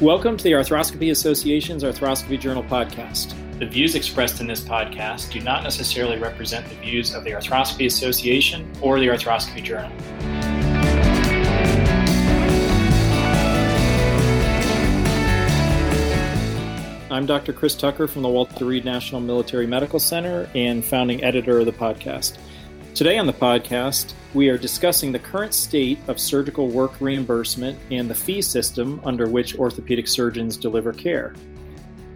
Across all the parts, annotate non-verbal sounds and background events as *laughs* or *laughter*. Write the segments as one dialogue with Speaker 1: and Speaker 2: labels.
Speaker 1: Welcome to the Arthroscopy Association's Arthroscopy Journal podcast.
Speaker 2: The views expressed in this podcast do not necessarily represent the views of the Arthroscopy Association or the Arthroscopy Journal.
Speaker 1: I'm Dr. Chris Tucker from the Walter Reed National Military Medical Center and founding editor of the podcast. Today on the podcast, we are discussing the current state of surgical work reimbursement and the fee system under which orthopedic surgeons deliver care.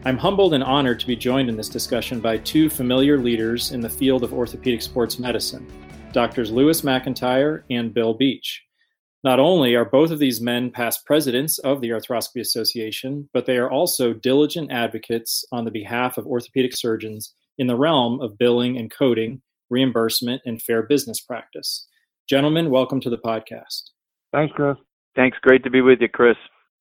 Speaker 1: I'm humbled and honored to be joined in this discussion by two familiar leaders in the field of orthopedic sports medicine, Doctors Lewis McIntyre and Bill Beach. Not only are both of these men past presidents of the Arthroscopy Association, but they are also diligent advocates on the behalf of orthopedic surgeons in the realm of billing and coding reimbursement, and fair business practice. Gentlemen, welcome to the podcast.
Speaker 3: Thanks, Chris.
Speaker 4: Thanks. Great to be with you, Chris.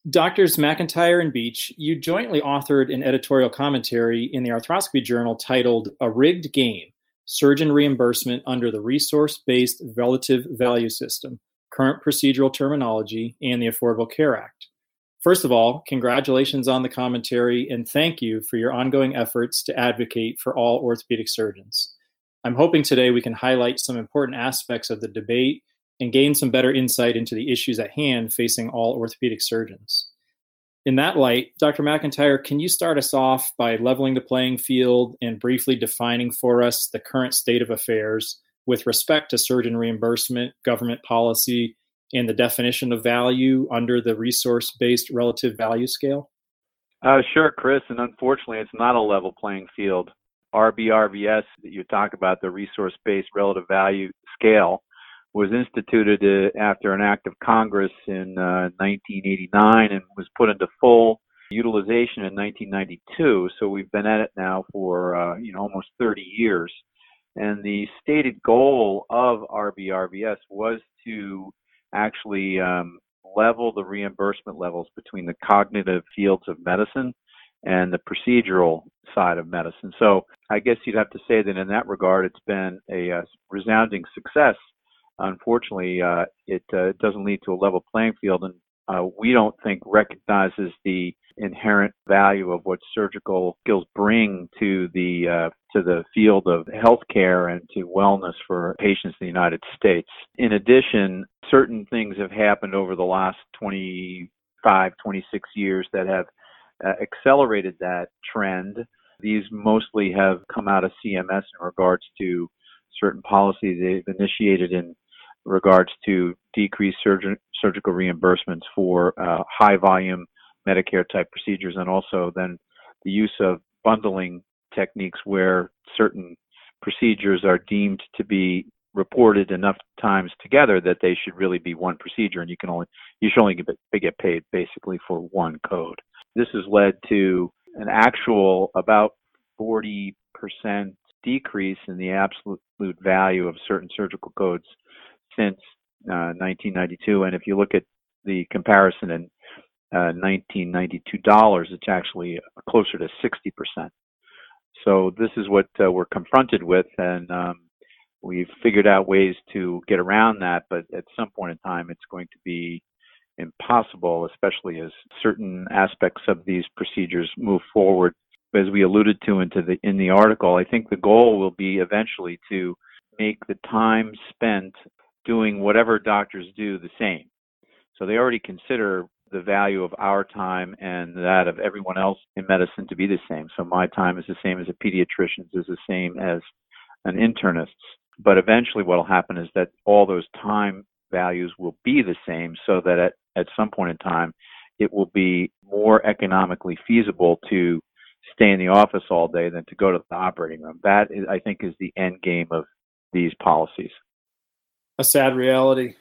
Speaker 1: Doctors McIntyre and Beach, you jointly authored an editorial commentary in the Arthroscopy Journal titled A Rigged Game Surgeon Reimbursement Under the Resource Based Relative Value System, Current Procedural Terminology, and the Affordable Care Act. First of all, congratulations on the commentary and thank you for your ongoing efforts to advocate for all orthopedic surgeons. I'm hoping today we can highlight some important aspects of the debate and gain some better insight into the issues at hand facing all orthopedic surgeons. In that light, Dr. McIntyre, can you start us off by leveling the playing field and briefly defining for us the current state of affairs with respect to surgeon reimbursement, government policy, and the definition of value under the resource based relative value scale?
Speaker 4: Uh, sure, Chris. And unfortunately, it's not a level playing field. RBRVS that you talk about, the resource based relative value scale, was instituted uh, after an act of Congress in uh, 1989 and was put into full utilization in 1992. So we've been at it now for uh, you know almost 30 years. And the stated goal of RBRVS was to actually um, level the reimbursement levels between the cognitive fields of medicine and the procedural side of medicine. So I guess you'd have to say that in that regard, it's been a, uh, resounding success. Unfortunately, uh, it uh, doesn't lead to a level playing field, and uh, we don't think recognizes the inherent value of what surgical skills bring to the uh, to the field of healthcare and to wellness for patients in the United States. In addition, certain things have happened over the last 25, 26 years that have uh, accelerated that trend. These mostly have come out of CMS in regards to certain policies they've initiated in regards to decreased surg- surgical reimbursements for uh, high volume Medicare type procedures, and also then the use of bundling techniques where certain procedures are deemed to be reported enough times together that they should really be one procedure, and you can only you should only get, get paid basically for one code. This has led to an actual about 40% decrease in the absolute value of certain surgical codes since uh, 1992. And if you look at the comparison in uh, 1992 dollars, it's actually closer to 60%. So this is what uh, we're confronted with, and um, we've figured out ways to get around that. But at some point in time, it's going to be impossible, especially as certain aspects of these procedures move forward. As we alluded to into the in the article, I think the goal will be eventually to make the time spent doing whatever doctors do the same. So they already consider the value of our time and that of everyone else in medicine to be the same. So my time is the same as a pediatrician's, is the same as an internist's. But eventually, what will happen is that all those time values will be the same so that at at some point in time, it will be more economically feasible to stay in the office all day than to go to the operating room. That, is, I think, is the end game of these policies.
Speaker 1: A sad reality.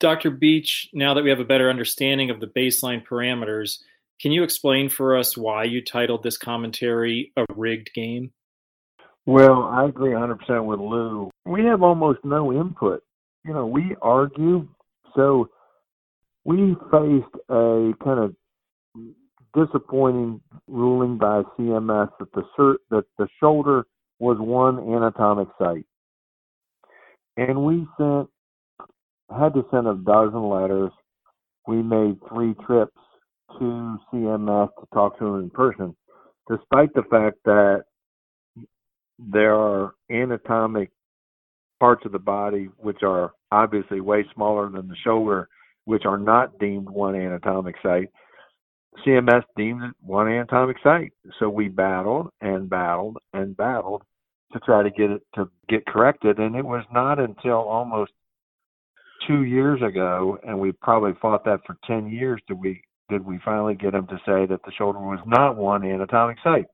Speaker 1: Dr. Beach, now that we have a better understanding of the baseline parameters, can you explain for us why you titled this commentary A Rigged Game?
Speaker 3: Well, I agree 100% with Lou. We have almost no input. You know, we argue. So we faced a kind of disappointing ruling by CMS that the that the shoulder was one anatomic site, and we sent had to send a dozen letters. We made three trips to CMS to talk to them in person, despite the fact that there are anatomic parts of the body which are obviously way smaller than the shoulder, which are not deemed one anatomic site. CMS deemed it one anatomic site. So we battled and battled and battled to try to get it to get corrected. And it was not until almost two years ago, and we probably fought that for 10 years, did we, did we finally get them to say that the shoulder was not one anatomic site.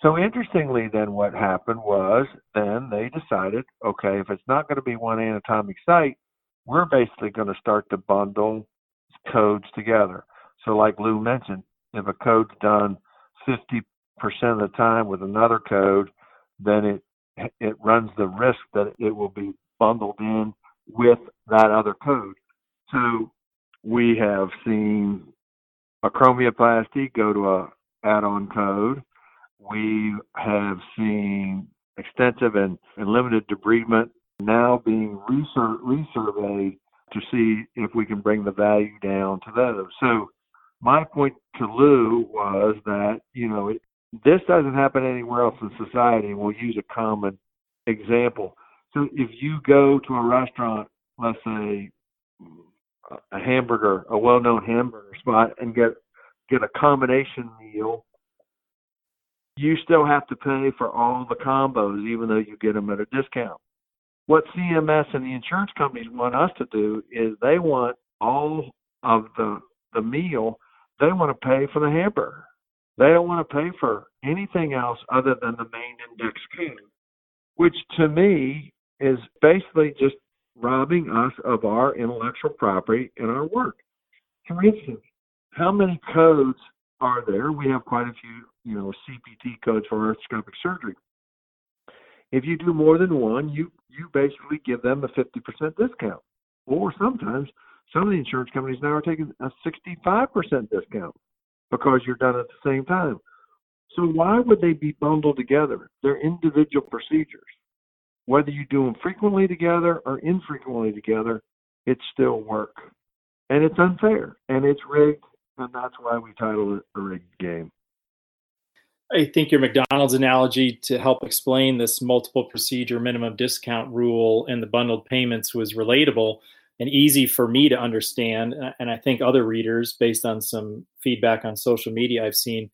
Speaker 3: So interestingly, then what happened was then they decided, okay, if it's not going to be one anatomic site, we're basically going to start to bundle codes together. So like Lou mentioned, if a code's done 50% of the time with another code, then it it runs the risk that it will be bundled in with that other code. So we have seen acromioplasty go to a add-on code. We have seen extensive and, and limited debridement now being resur- resurveyed to see if we can bring the value down to those. So my point to Lou was that, you know, it, this doesn't happen anywhere else in society. and We'll use a common example. So if you go to a restaurant, let's say a hamburger, a well-known hamburger spot, and get get a combination meal, you still have to pay for all the combos, even though you get them at a discount. What CMS and the insurance companies want us to do is they want all of the the meal. They want to pay for the hamburger. They don't want to pay for anything else other than the main index code, which to me is basically just robbing us of our intellectual property and our work. For instance, how many codes are there? We have quite a few, you know, CPT codes for arthroscopic surgery. If you do more than one, you you basically give them a 50% discount. Or sometimes some of the insurance companies now are taking a 65% discount because you're done at the same time. So why would they be bundled together? They're individual procedures. Whether you do them frequently together or infrequently together, it's still work. And it's unfair and it's rigged, and that's why we title it a rigged game.
Speaker 1: I think your McDonald's analogy to help explain this multiple procedure minimum discount rule and the bundled payments was relatable and easy for me to understand. And I think other readers, based on some feedback on social media I've seen,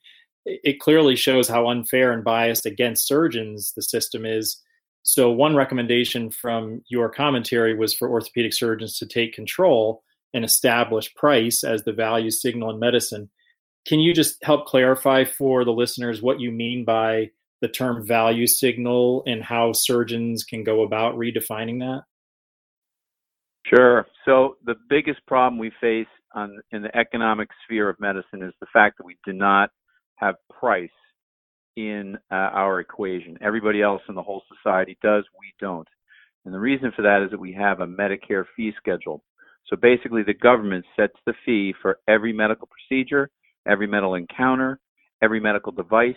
Speaker 1: it clearly shows how unfair and biased against surgeons the system is. So, one recommendation from your commentary was for orthopedic surgeons to take control and establish price as the value signal in medicine. Can you just help clarify for the listeners what you mean by the term value signal and how surgeons can go about redefining that?
Speaker 4: Sure. So the biggest problem we face on, in the economic sphere of medicine is the fact that we do not have price in uh, our equation. Everybody else in the whole society does, we don't. And the reason for that is that we have a Medicare fee schedule. So basically, the government sets the fee for every medical procedure, every medical encounter, every medical device,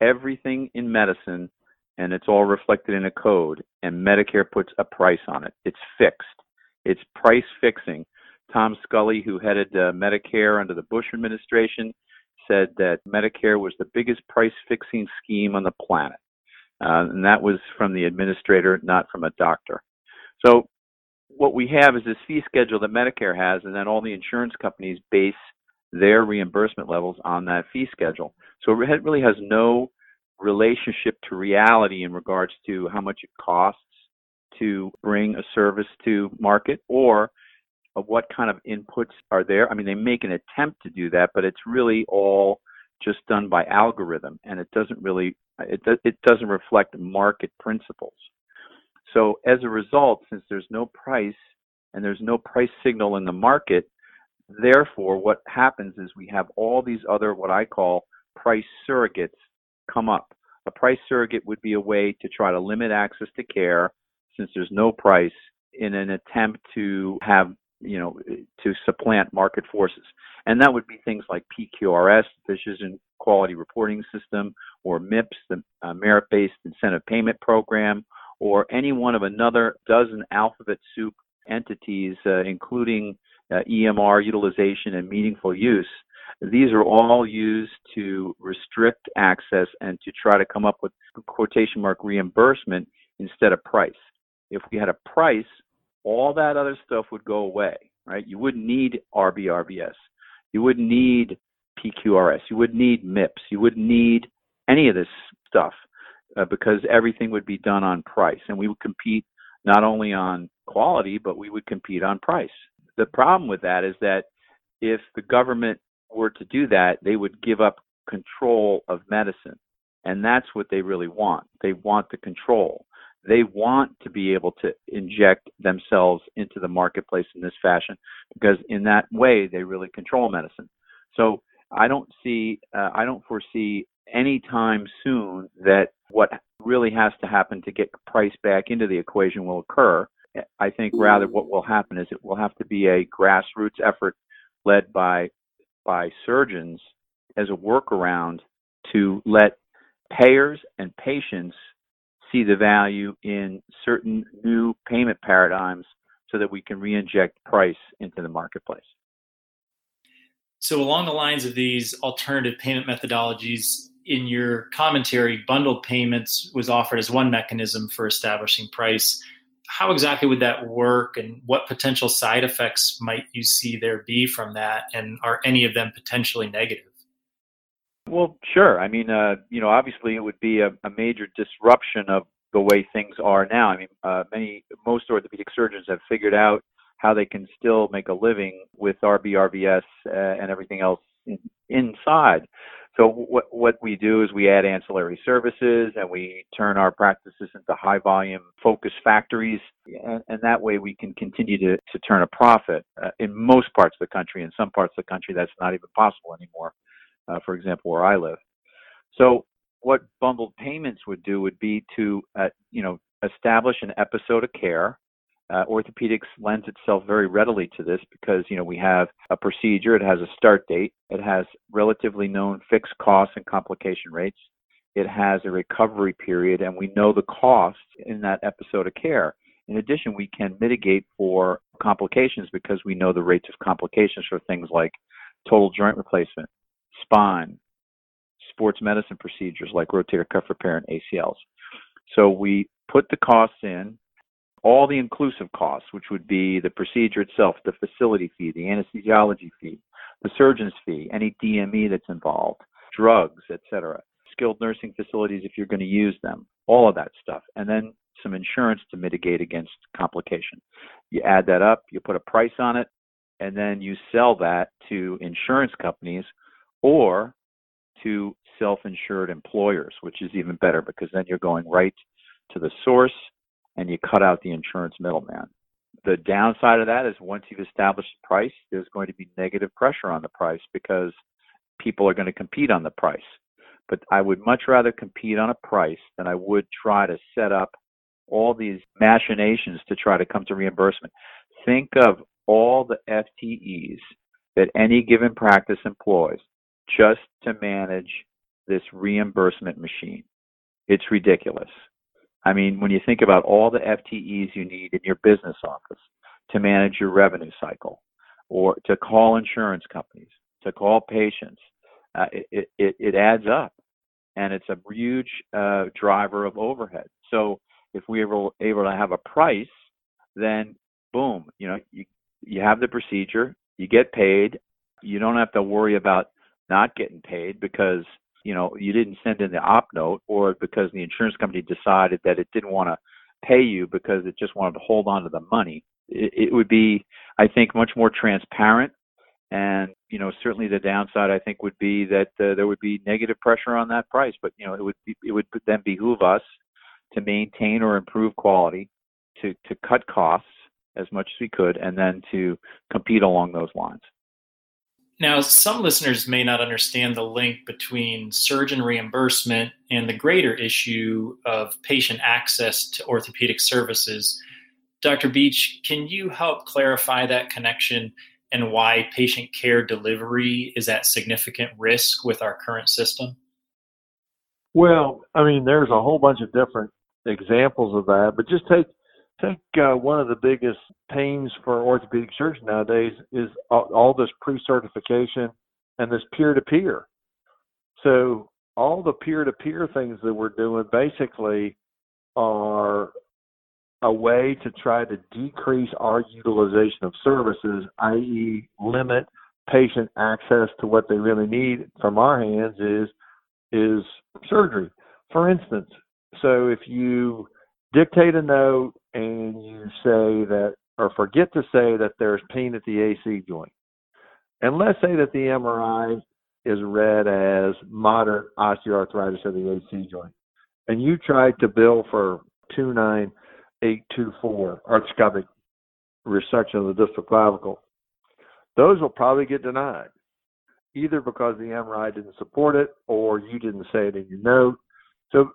Speaker 4: everything in medicine, and it's all reflected in a code. And Medicare puts a price on it. It's fixed. It's price fixing. Tom Scully, who headed uh, Medicare under the Bush administration, said that Medicare was the biggest price fixing scheme on the planet. Uh, and that was from the administrator, not from a doctor. So, what we have is this fee schedule that Medicare has, and then all the insurance companies base their reimbursement levels on that fee schedule. So, it really has no relationship to reality in regards to how much it costs to bring a service to market or what kind of inputs are there. I mean, they make an attempt to do that, but it's really all just done by algorithm, and it doesn't really it it doesn't reflect market principles. So as a result, since there's no price and there's no price signal in the market, therefore what happens is we have all these other what I call price surrogates come up. A price surrogate would be a way to try to limit access to care since there's no price in an attempt to have you know to supplant market forces and that would be things like pqrs physician quality reporting system or mips the uh, merit-based incentive payment program or any one of another dozen alphabet soup entities uh, including uh, emr utilization and meaningful use These are all used to restrict access and to try to come up with quotation mark reimbursement instead of price. If we had a price, all that other stuff would go away, right? You wouldn't need RBRVS. You wouldn't need PQRS. You wouldn't need MIPS. You wouldn't need any of this stuff uh, because everything would be done on price. And we would compete not only on quality, but we would compete on price. The problem with that is that if the government were to do that, they would give up control of medicine. And that's what they really want. They want the control. They want to be able to inject themselves into the marketplace in this fashion because in that way they really control medicine. So I don't see, uh, I don't foresee any time soon that what really has to happen to get price back into the equation will occur. I think hmm. rather what will happen is it will have to be a grassroots effort led by by surgeons as a workaround to let payers and patients see the value in certain new payment paradigms so that we can re-inject price into the marketplace.
Speaker 2: So, along the lines of these alternative payment methodologies, in your commentary, bundled payments was offered as one mechanism for establishing price. How exactly would that work, and what potential side effects might you see there be from that? And are any of them potentially negative?
Speaker 4: Well, sure. I mean, uh, you know, obviously it would be a, a, major disruption of the way things are now. I mean, uh, many, most orthopedic surgeons have figured out how they can still make a living with RBRVS uh, and everything else in, inside. So what what we do is we add ancillary services and we turn our practices into high volume focus factories, and, and that way we can continue to, to turn a profit. Uh, in most parts of the country, in some parts of the country, that's not even possible anymore. Uh, for example, where I live. So what bundled payments would do would be to uh, you know establish an episode of care uh, orthopedics lends itself very readily to this because you know we have a procedure. It has a start date. It has relatively known fixed costs and complication rates. It has a recovery period and we know the cost in that episode of care. In addition we can mitigate for complications because we know the rates of complications for things like total joint replacement spine sports medicine procedures like rotator cuff repair and acls so we put the costs in all the inclusive costs, which would be the procedure itself, the facility fee, the anesthesiology fee, the surgeon's fee, any DME that's involved, drugs, etc., skilled nursing facilities if you're going to use them, all of that stuff, and then some insurance to mitigate against complication. You add that up, you put a price on it, and then you sell that to insurance companies or to self-insured employers, which is even better because then you're going right to the source and you cut out the insurance middleman. The downside of that is once you've established the price, there's going to be negative pressure on the price because people are going to compete on the price. But I would much rather compete on a price than I would try to set up all these machinations to try to come to reimbursement. Think of all the FTEs that any given practice employs just to manage this reimbursement machine. It's ridiculous. I mean, when you think about all the FTEs you need in your business office to manage your revenue cycle, or to call insurance companies, to call patients, uh, it, it, it adds up, and it's a huge uh, driver of overhead. So if we are able to have a price, then boom, you know, you you have the procedure, you get paid, you don't have to worry about not getting paid because you know you didn't send in the op note or because the insurance company decided that it didn't want to pay you because it just wanted to hold on to the money. It, it would be i think much more transparent. And you know certainly the downside i think would be that uh, there would be negative pressure on that price. But you know it would be, it would then behoove us to maintain or improve quality to to cut costs as much as we could and then to compete along those lines
Speaker 2: now, some listeners may not understand the link between surgeon reimbursement and the greater issue of patient access to orthopedic services. Dr. Beach, can you help clarify that connection and why patient care delivery is at significant risk with our current system?
Speaker 3: Well, I mean, there's a whole bunch of different examples of that, but just take think uh, one of the biggest pains for orthopedic surgeons nowadays is all, all this pre-certification and this peer to peer. So all the peer to peer things that we're doing basically are a way to try to decrease our utilization of services, i.e., limit patient access to what they really need from our hands is is surgery. For instance, so if you dictate a note and you say that or forget to say that there's pain at the AC joint. And let's say that the MRI is read as moderate osteoarthritis of the AC joint. And you tried to bill for 29824 arthroscopic resection of the distal clavicle those will probably get denied, either because the MRI didn't support it or you didn't say it in your note. So,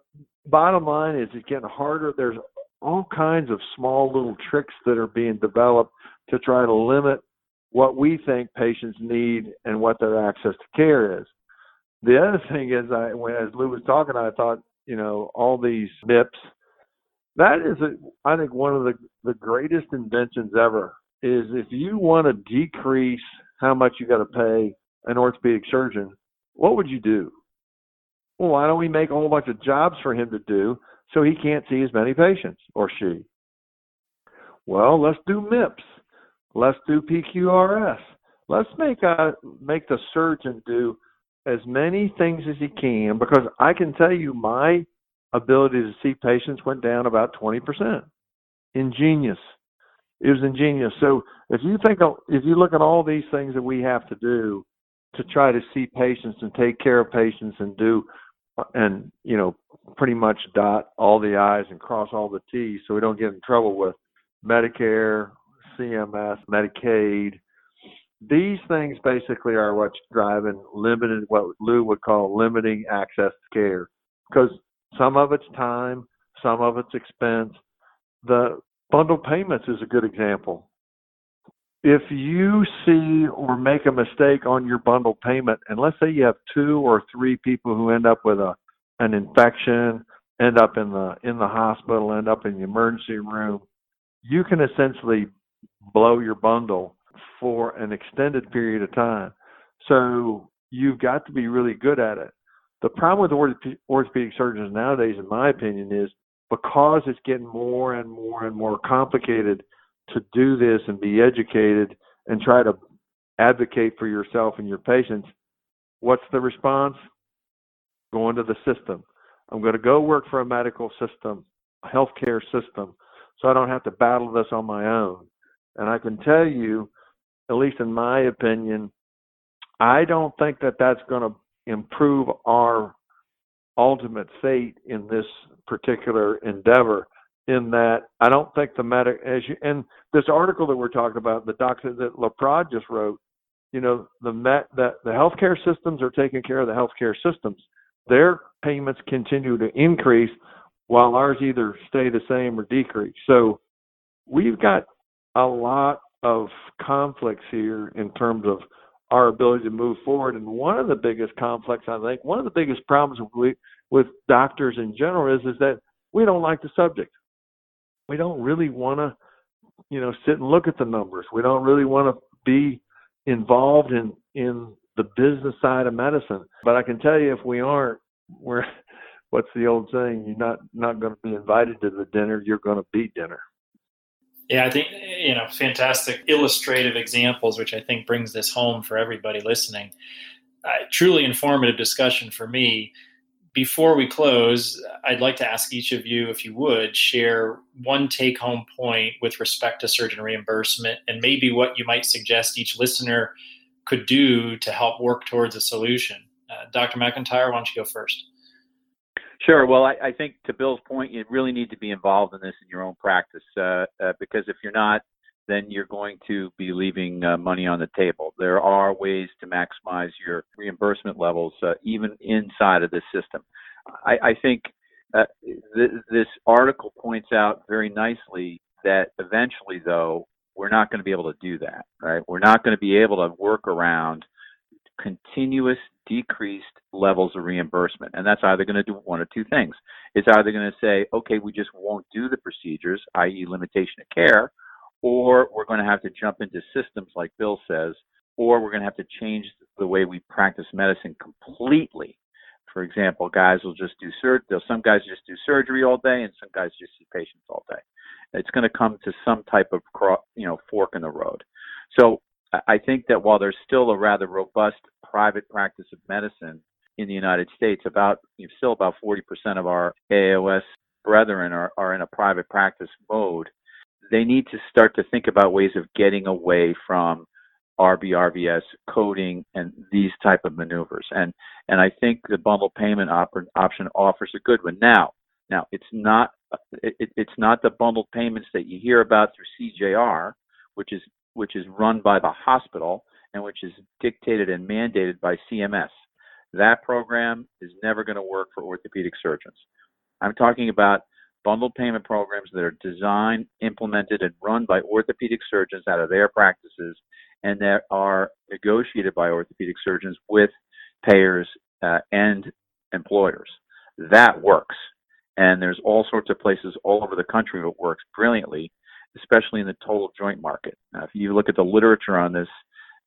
Speaker 3: bottom line is it's getting harder. There's all kinds of small little tricks that are being developed to try to limit what we think patients need and what their access to care is. The other thing is, I when as Lou was talking, I thought, you know, all these MIPS. That is, a, I think, one of the the greatest inventions ever is if you want to decrease how much you got to pay an orthopedic surgeon, what would you do? Well, why don't we make a whole bunch of jobs for him to do so he can't see as many patients or she? Well, let's do MIPS. Let's do PQRS. Let's make make the surgeon do as many things as he can because I can tell you my ability to see patients went down about 20%. Ingenious it was ingenious. So if you think if you look at all these things that we have to do to try to see patients and take care of patients and do and you know pretty much dot all the i's and cross all the t's so we don't get in trouble with Medicare, CMS, Medicaid. These things basically are what's driving limited what Lou would call limiting access to care because some of it's time, some of it's expense. The Bundle payments is a good example. If you see or make a mistake on your bundle payment, and let's say you have two or three people who end up with a an infection, end up in the in the hospital, end up in the emergency room, you can essentially blow your bundle for an extended period of time. So you've got to be really good at it. The problem with orthopedic surgeons nowadays, in my opinion, is because it's getting more and more and more complicated to do this and be educated and try to advocate for yourself and your patients, what's the response? Go into the system. I'm going to go work for a medical system, a healthcare system, so I don't have to battle this on my own. And I can tell you, at least in my opinion, I don't think that that's going to improve our ultimate fate in this particular endeavor in that I don't think the medic as you and this article that we're talking about, the doctor that LaPrade just wrote, you know, the met that the healthcare systems are taking care of the healthcare systems. Their payments continue to increase while ours either stay the same or decrease. So we've got a lot of conflicts here in terms of our ability to move forward. And one of the biggest conflicts, I think, one of the biggest problems we, with doctors in general is is that we don't like the subject. We don't really want to, you know, sit and look at the numbers. We don't really want to be involved in in the business side of medicine. But I can tell you, if we aren't, we're *laughs* what's the old saying? You're not not going to be invited to the dinner. You're going to be dinner.
Speaker 2: Yeah, I think you know, fantastic illustrative examples, which I think brings this home for everybody listening. Uh, truly informative discussion for me. Before we close, I'd like to ask each of you, if you would, share one take home point with respect to surgeon reimbursement and maybe what you might suggest each listener could do to help work towards a solution. Uh, Dr. McIntyre, why don't you go first?
Speaker 4: Sure. Well, I, I, think to Bill's point, you really need to be involved in this in your own practice uh, uh, because if you're not, then you're going to be leaving uh, money on the table. There are ways to maximize your reimbursement levels uh, even inside of this system. I, I think uh, th- this article points out very nicely that eventually, though, we're not going to be able to do that, right? We're not going to be able to work around continuous decreased levels of reimbursement. And that's either going to do one or two things. It's either going to say, okay, we just won't do the procedures, i.e., limitation of care, or we're going to have to jump into systems like Bill says, or we're going to have to change the way we practice medicine completely. For example, guys will just do surgery. Some guys just do surgery all day, and some guys just see patients all day. It's going to come to some type of you know fork in the road. So I think that while there's still a rather robust private practice of medicine in the United States, about you know, still about 40% of our AOS brethren are, are in a private practice mode. They need to start to think about ways of getting away from RBRVS coding and these type of maneuvers. And and I think the bundle payment op- option offers a good one. Now, now it's not it, it's not the bundled payments that you hear about through CJR, which is which is run by the hospital and which is dictated and mandated by CMS. That program is never going to work for orthopedic surgeons. I'm talking about bundled payment programs that are designed, implemented, and run by orthopedic surgeons out of their practices and that are negotiated by orthopedic surgeons with payers uh, and employers. That works. And there's all sorts of places all over the country it works brilliantly, especially in the total joint market. Now, if you look at the literature on this,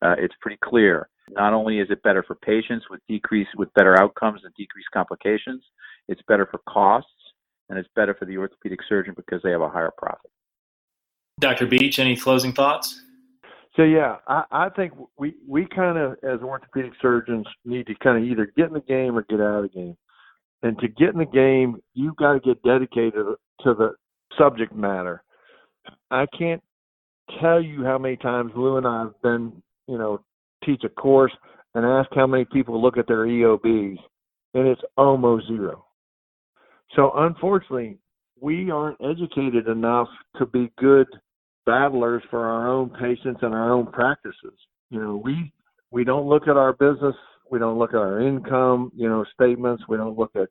Speaker 4: uh, it's pretty clear. Not only is it better for patients with decrease with better outcomes and decreased complications, it's better for costs and it's better for the orthopedic surgeon because they have a higher profit.
Speaker 1: Dr. Beach, any closing thoughts?
Speaker 3: So yeah, I, I think we we kind of as orthopedic surgeons need to kind of either get in the game or get out of the game. And to get in the game, you've got to get dedicated to the subject matter. I can't tell you how many times Lou and I have been, you know, teach a course and ask how many people look at their EOBs, and it's almost zero. So unfortunately, we aren't educated enough to be good battlers for our own patients and our own practices. You know, we we don't look at our business, we don't look at our income, you know, statements, we don't look at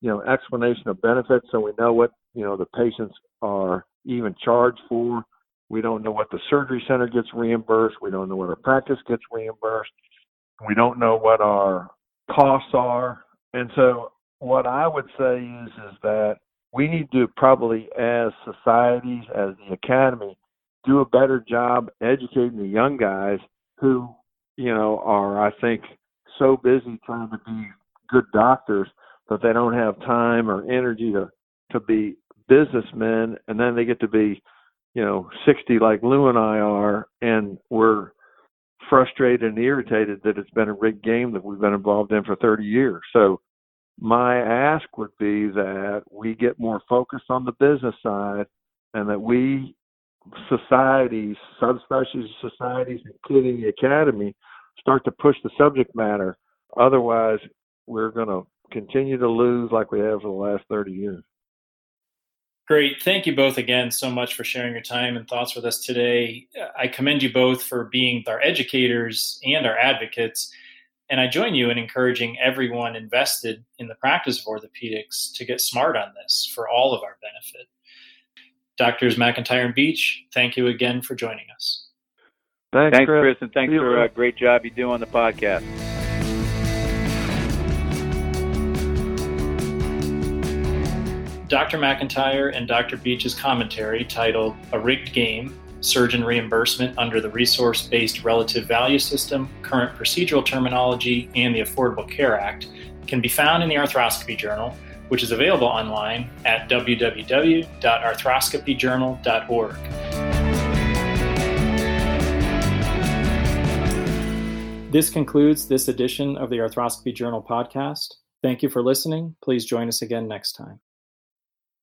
Speaker 3: you know explanation of benefits, so we know what you know the patients are even charged for. We don't know what the surgery center gets reimbursed. We don't know what our practice gets reimbursed. We don't know what our costs are. And so what I would say is is that we need to probably as societies, as the academy, do a better job educating the young guys who, you know, are I think so busy trying to be good doctors that they don't have time or energy to to be businessmen and then they get to be, you know, 60 like Lou and I are and we're frustrated and irritated that it's been a rigged game that we've been involved in for 30 years. So my ask would be that we get more focused on the business side and that we societies, subspecialty societies, including the academy, start to push the subject matter. Otherwise, we're going to continue to lose like we have for the last 30 years.
Speaker 1: Great. Thank you both again so much for sharing your time and thoughts with us today. I commend you both for being our educators and our advocates. And I join you in encouraging everyone invested in the practice of orthopedics to get smart on this for all of our benefit. Doctors McIntyre and Beach, thank you again for joining us.
Speaker 4: Thanks, thanks Chris. Chris and thanks for a uh, great job you do on the podcast.
Speaker 1: Dr. McIntyre and Dr. Beach's commentary titled A Rigged Game Surgeon Reimbursement under the Resource Based Relative Value System, Current Procedural Terminology, and the Affordable Care Act can be found in the Arthroscopy Journal which is available online at www.arthroscopyjournal.org. This concludes this edition of the Arthroscopy Journal podcast. Thank you for listening. Please join us again next time.